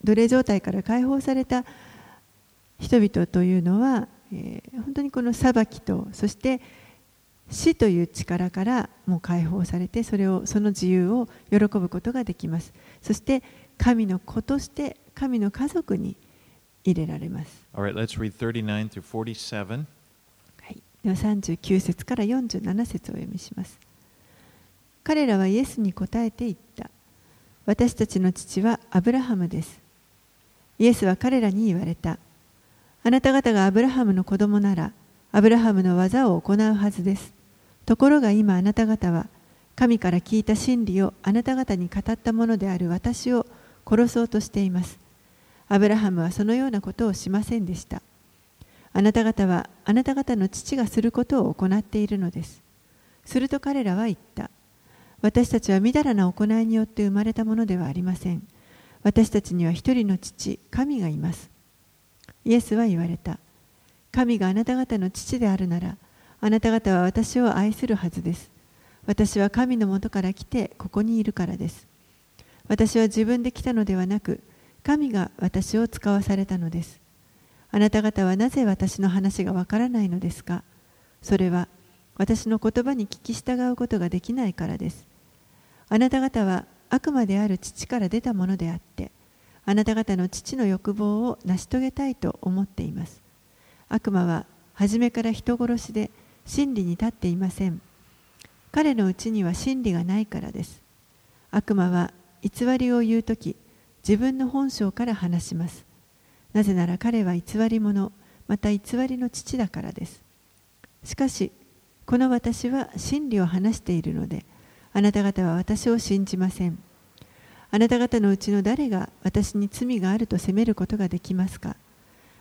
奴隷状態から解放された人々というのは、えー本当にこの裁きとそして死という力からもう解放されてそれをその自由を喜ぶことができますそして神の子として神の家族に入れられます right, let's read 39 through 47. はい、では39節から47節をお読みします。彼らはイエスに答えて言った。私たちの父はアブラハムです。イエスは彼らに言われた。あなた方がアブラハムの子供なら、アブラハムの技を行うはずです。ところが今あなた方は、神から聞いた真理をあなた方に語ったものである私を殺そうとしています。アブラハムはそのようなことをしませんでした。あなた方はあなた方の父がすることを行っているのです。すると彼らは言った。私たちはみだらな行いによって生まれたものではありません。私たちには一人の父、神がいます。イエスは言われた。神があなた方の父であるなら、あなた方は私を愛するはずです。私は神のもとから来てここにいるからです。私は自分で来たのではなく、神が私を使わされたのです。あなた方はなぜ私の話がわからないのですか？それは私の言葉に聞き従うことができないからです。あなた方は悪魔である父から出たものであって、あなた方の父の欲望を成し遂げたいと思っています。悪魔は初めから人殺しで真理に立っていません。彼のうちには真理がないからです。悪魔は偽りを言うとき、自分の本性から話します。なぜなら彼は偽り者、また偽りの父だからです。しかし、この私は真理を話しているので、あなた方は私を信じません。あなた方のうちの誰が私に罪があると責めることができますか？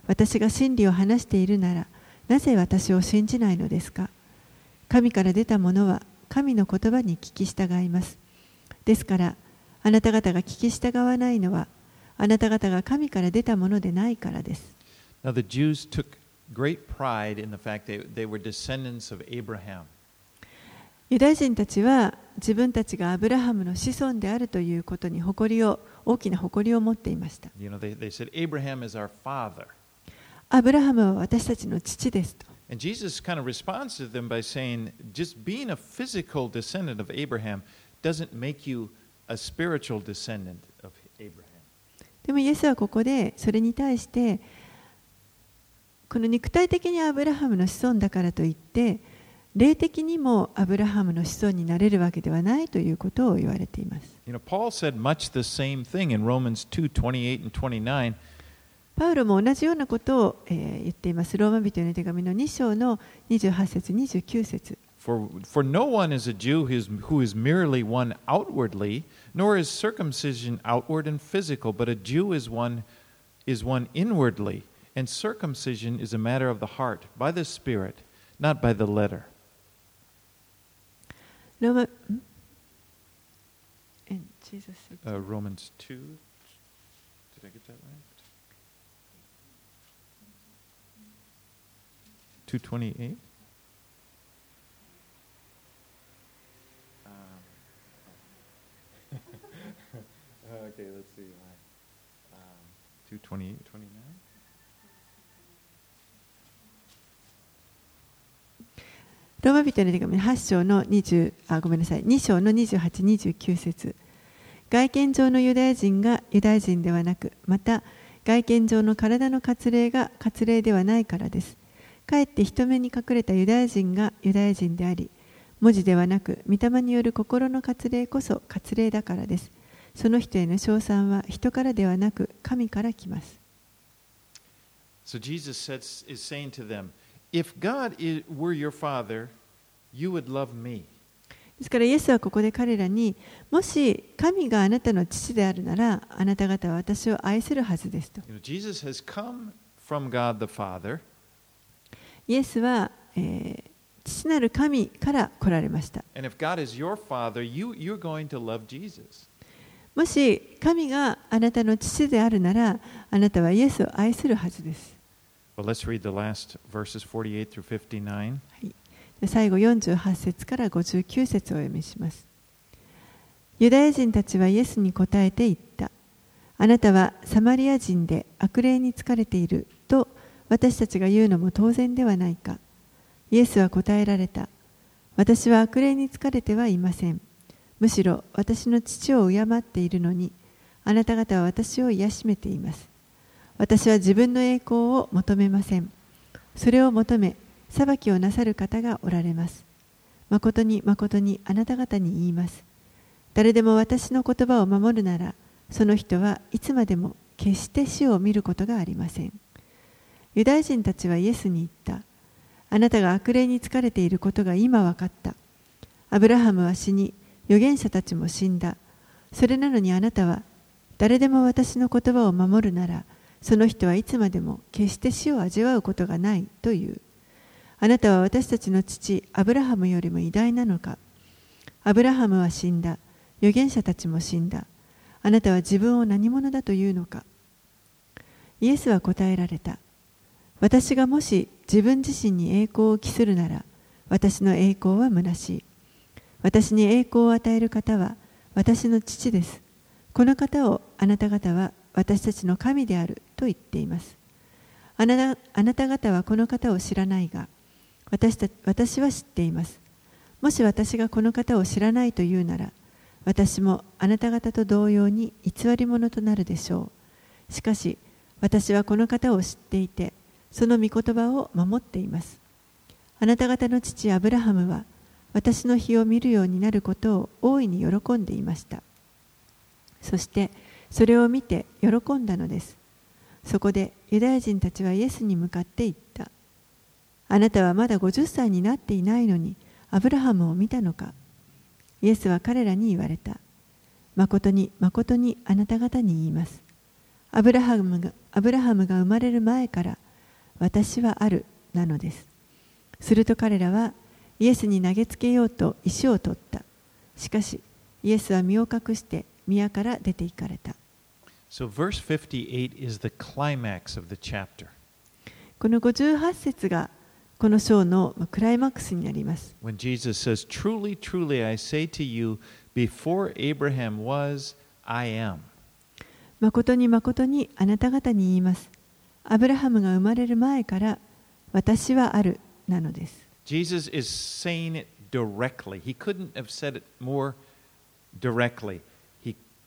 私が真理を話しているなら、なぜ私を信じないのですか？神から出たものは神の言葉に聞き従います。ですから、あなた方が聞き従わないのは、あなた方が神から出たものでないからです。Now, the Jews took great pride in the fact that they were descendants of Abraham. ユダヤ人たちは自分たちがアブラハムの子孫であるということに誇りを大きな誇りを持っていました。You know, they, they said, Abraham is our father. アブラハムは私たちの父ですと。And Jesus kind of responds to them by saying, just being a physical descendant of Abraham doesn't make you a spiritual descendant of Abraham. でもイエスはここでそれに対してこの肉体的にアブラハムの子孫だからといって霊的にもアブラハムの子孫になれるわけではないということを言われています。You know, Paul said much the same thing in Romans 2 28 and 29. パウロも同じようなことを、えー言っています。ローマ人への手紙の2章の28節29節 For, for no one is a Jew who is, who is merely one outwardly, nor is circumcision outward and physical, but a Jew is one, is one inwardly, and circumcision is a matter of the heart, by the Spirit, not by the letter. No, but Jesus. Uh, Romans two. Did I get that right? Two twenty-eight. Um. okay, let's see. Um, 228, 29. ローマ人の手紙8章の20あごめんなさい。2章の28、29節。外見上のユダヤ人がユダヤ人ではなくまた外見上の体の割礼が割礼ではないからです。かえって人目に隠れたユダヤ人がユダヤ人であり文字ではなく御霊による心の割礼こそ割礼だからです。その人への称賛は人からではなく神から来ます。So Jesus says, is saying to them, If God were your father, you would love me. ですから、イエスはここで彼らに、もし神があなたの父であるなら、あなた方は私を愛するはずですと。イエスは、えー、父なる神から来られました。Father, you, you もし神があなたの父であるなら、あなたはイエスを愛するはずです。But let's read the last verses 48 through 59. 最後48節から59節をお読みします。ユダヤ人たちはイエスに答えて言った。あなたはサマリア人で悪霊に疲れていると私たちが言うのも当然ではないか。イエスは答えられた。私は悪霊に疲れてはいません。むしろ私の父を敬っているのにあなた方は私を癒しめています。私は自分の栄光を求めません。それを求め裁きをなさる方がおられます。誠に誠にあなた方に言います。誰でも私の言葉を守るならその人はいつまでも決して死を見ることがありません。ユダヤ人たちはイエスに言った。あなたが悪霊に疲れていることが今分かった。アブラハムは死に預言者たちも死んだ。それなのにあなたは誰でも私の言葉を守るならその人はいつまでも決して死を味わうことがないという。あなたは私たちの父アブラハムよりも偉大なのか。アブラハムは死んだ。預言者たちも死んだ。あなたは自分を何者だというのか。イエスは答えられた。私がもし自分自身に栄光を期するなら私の栄光は虚しい。私に栄光を与える方は私の父です。この方をあなた方は私たちの神であると言っています。あなたあなた方はこの方を知らないが私た私は知っています。もし私がこの方を知らないというなら私もあなた方と同様に偽り者となるでしょう。しかし私はこの方を知っていてその御言葉を守っています。あなた方の父アブラハムは私の日を見るようになることを大いに喜んでいました。そしてそれを見て喜んだのです。そこでユダヤ人たちはイエスに向かって言った。あなたはまだ50歳になっていないのにアブラハムを見たのか。イエスは彼らに言われた。誠に誠にあなた方に言います。アブラハムがアブラハムが生まれる前から私はあるなのです。すると彼らはイエスに投げつけようと石を取った。しかしイエスは身を隠して宮から出て行かれた So, verse 58 is the climax of the chapter. この58節がこの章のクライマックスになります。When Jesus says, Truly, truly, I say to you, before Abraham was, I am. 誠に誠にあなた方に言います。アブラハムが生まれる前から私はあるなのです。Jesus is saying it directly. He couldn't have said it more directly.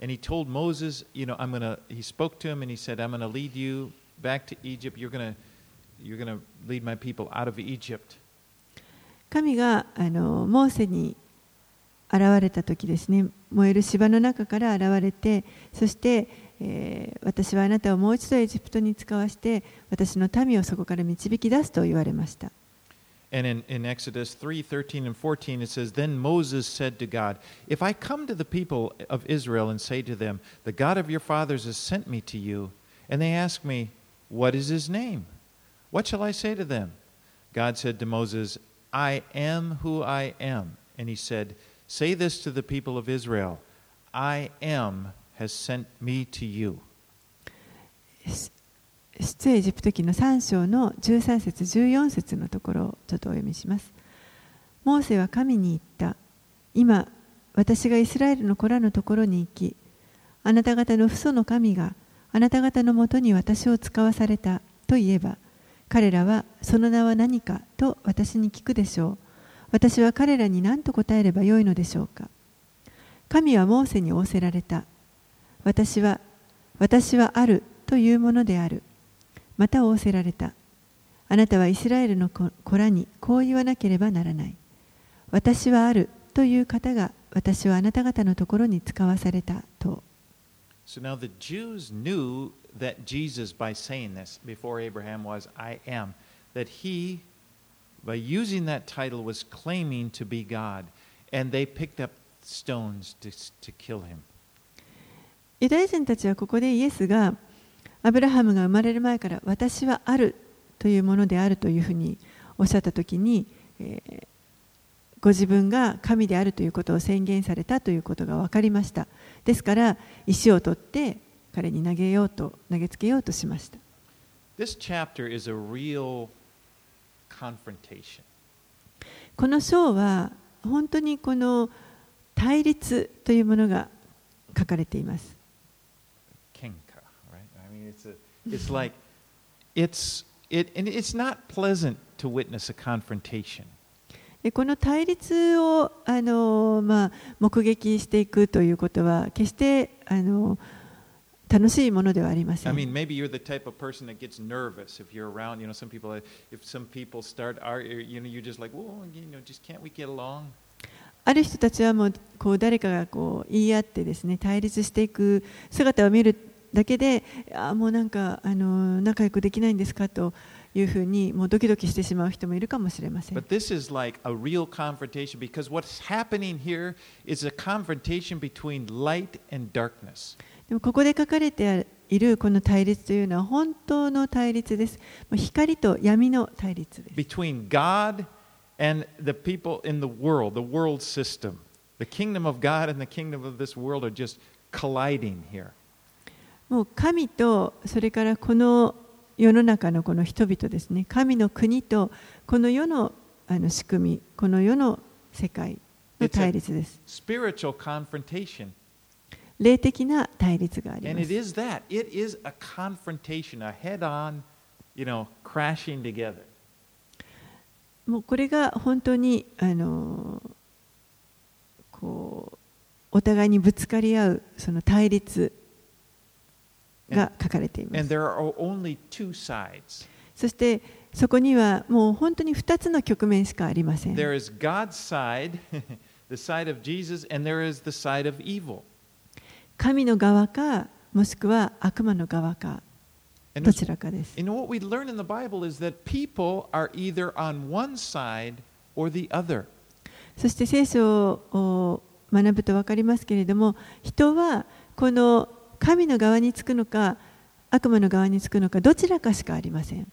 and he told Moses, you know, I'm gonna. He spoke to him and he said, "I'm gonna lead you back to Egypt. You're gonna, you're gonna lead my people out of Egypt." 神があのモーセに現れた時ですね燃える芝の中から現れてそして、えー私はあなたをもう一度エジプトに使わして私の民をそこから導き出すと言われました。And in, in Exodus 3 13 and 14, it says, Then Moses said to God, If I come to the people of Israel and say to them, The God of your fathers has sent me to you, and they ask me, What is his name? What shall I say to them? God said to Moses, I am who I am. And he said, Say this to the people of Israel I am has sent me to you. 出エジプト記の3章の13節14節のところをちょっとお読みします。モーセは神に言った。今、私がイスラエルの子らのところに行き、あなた方の父祖の神があなた方のもとに私を使わされたと言えば、彼らはその名は何かと私に聞くでしょう。私は彼らに何と答えればよいのでしょうか。神はモーセに仰せられた。私は、私はあるというものである。また仰せられた。あなたはイスラエルの子子らにこう言わなければならない。私はあるという方が私はあなた方のところに使わされたと。So now the Jews knew that Jesus, by saying this before Abraham was, I am, that he, by using that title, was claiming to be God. And they picked up stones to, to kill him. ユダヤ人たちはここでイエスがアブラハムが生まれる前から私はあるというものであるというふうにおっしゃったときに、えーご自分が神であるということを宣言されたということが分かりました。ですから石を取って彼に投げようと投げつけようとしました。This chapter is a real confrontation. この章は本当にこの対立というものが書かれています。Kenka, right? I mean, It's like it's it and it's not pleasant to witness a confrontation. この対立をあの、まあ、目撃していくということは決してあの楽しいものではありません。ある、人たちはもうこう誰かがこう言い合ってですね対立していく姿を見る。だけであもうなんかあの仲良くできないんですかというふうにもうドキドキしてしまう人もいるかもしれません But。this is like a real confrontation because what's happening here is a confrontation between light and darkness. でもここで書かれているこの対立というのは本当の対立です。光と闇の対立です。between God and the people in the world, the world system. The kingdom of God and the kingdom of this world are just colliding here. もう神とそれからこの世の中のこの人々ですね。神の国とこの世の,あの仕組みこの世の世界の対立です。霊的な対立があります。もうこれが本当にあのお互いにぶつかり合うその対立が書かれています。そしてそこにはもう本当に2つの局面しかありません。神の側か、もしくは悪魔の側か、どちらかです。そして聖書を学ぶとわかりますけれども、人はこの神の側につくのか悪魔の側につくのかどちらかしかありません。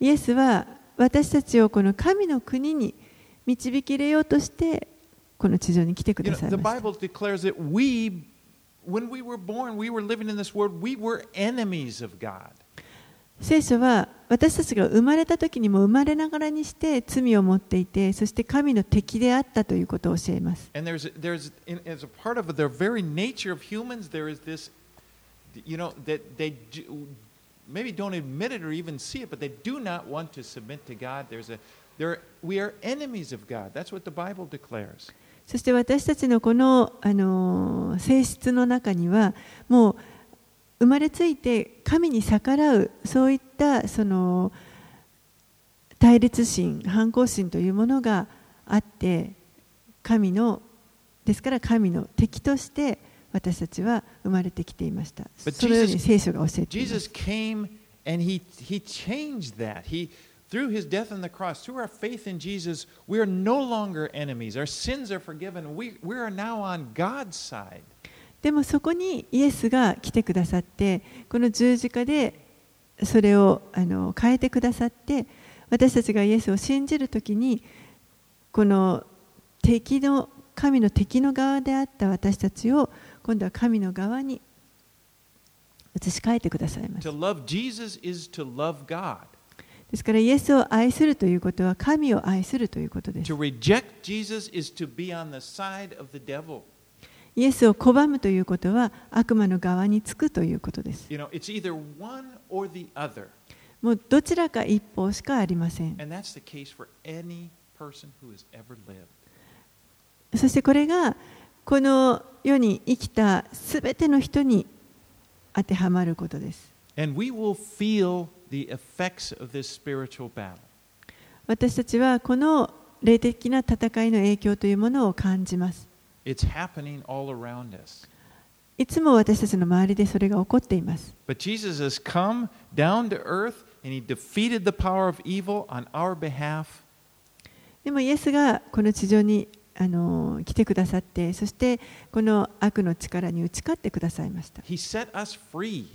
イエスは私たちをこの神の国に導き入れようとしてこの地上に来てください。聖書は私たちが生まれた時にも生まれながらにして罪を持っていてそして神の敵であったということを教えます。There's, there's as a part of the very nature of humans, there is this, you know, that they do, maybe don't admit it or even see it, but they do not want to submit to God. There's a, there, we are enemies of God. That's what the Bible declares. そして私たちのこの、あのー性質の中にはもう生まれついて神に逆らうそういったその対立心反抗心というものがあって神のですから神の敵として私たちは生まれてきていましたそのように聖書が教えています and he, he changed that. He, through his death on the cross, through our faith in Jesus, we are no longer enemies. Our sins are forgiven. We, we are now on God's side. でもそこにイエスが来てくださってこの十字架でそれをあの変えてくださって私たちがイエスを信じるときにこの敵の神の敵の側であった私たちを今度は神の側に移し替えてくださいます。To love Jesus is to love God. ですからイエスを愛するということは神を愛するということですイエスを拒むということは悪魔の側につくということです。もうどちらか一方しかありません。そしてこれがこの世に生きたすべての人に当てはまることです。私たちはこの霊的な戦いの影響というものを感じます。It's happening all around us. いつも私たちの周りでそれが起こっています。 But Jesus has come down to earth and he defeated the power of evil on our behalf. でもイエスがこの地上にあの来てくださって、そしてこの悪の力に打ち勝ってくださいました。 He set us free.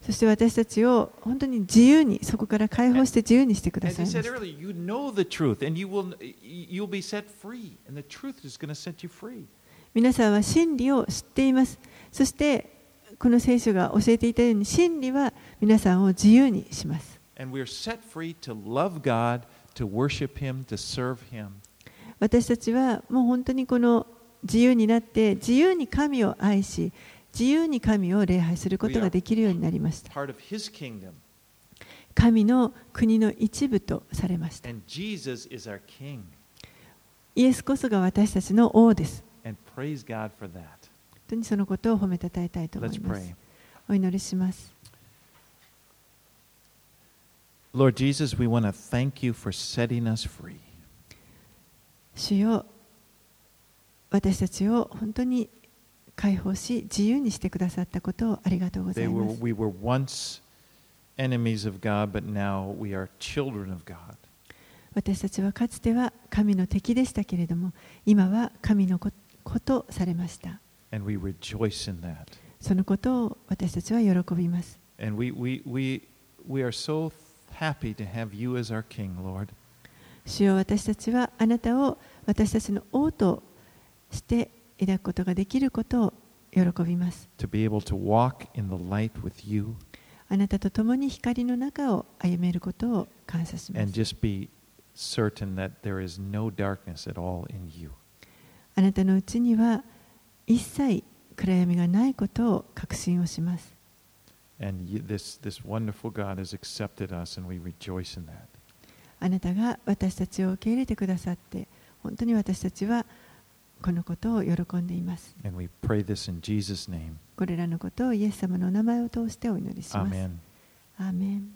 そして私たちを本当に自由に、そこから解放して自由にしてくだ As さい he ま said した。 earlier, you know the truth and you will you'll be set free. And the truth is going to set you free. 皆さんは真理を知っています。そしてこの聖書が教えていたように真理は皆さんを自由にします。And we're set free to love God, to worship him, to serve him. 私たちはもう本当にこの自由になって自由に神を愛し自由に神を礼拝することができるようになりました。神の国の一部とされました。And Jesus is our king. イエスこそが私たちの王です。And praise God for that. 本当にそのことを褒めたたえたいと思いま.す。お祈りします。Lord Jesus, we want to thank you for setting us free. 主よ私たちを本当に解放し自由にしてくださったことをありがとうござ They い were, ます we were once enemies of God, but now we are children of God. 私たちはかつては神の敵でしたけれども今は神の子ことされました。そのことを私たちは喜びます。主よ私たちはあなたを私たちの王として抱くことができることを喜びます。あなたと共に光の中を歩めることを感謝します。あなたのうちには一切暗闇がないことを確信をします And you, this, this wonderful God has accepted us, and we rejoice in that. あなたが私たちを受け入れてくださって本当に私たちはこのことを喜んでいます And we pray this in Jesus' name. これらのことをイエス様のお名前を通してお祈りします Amen. アーメン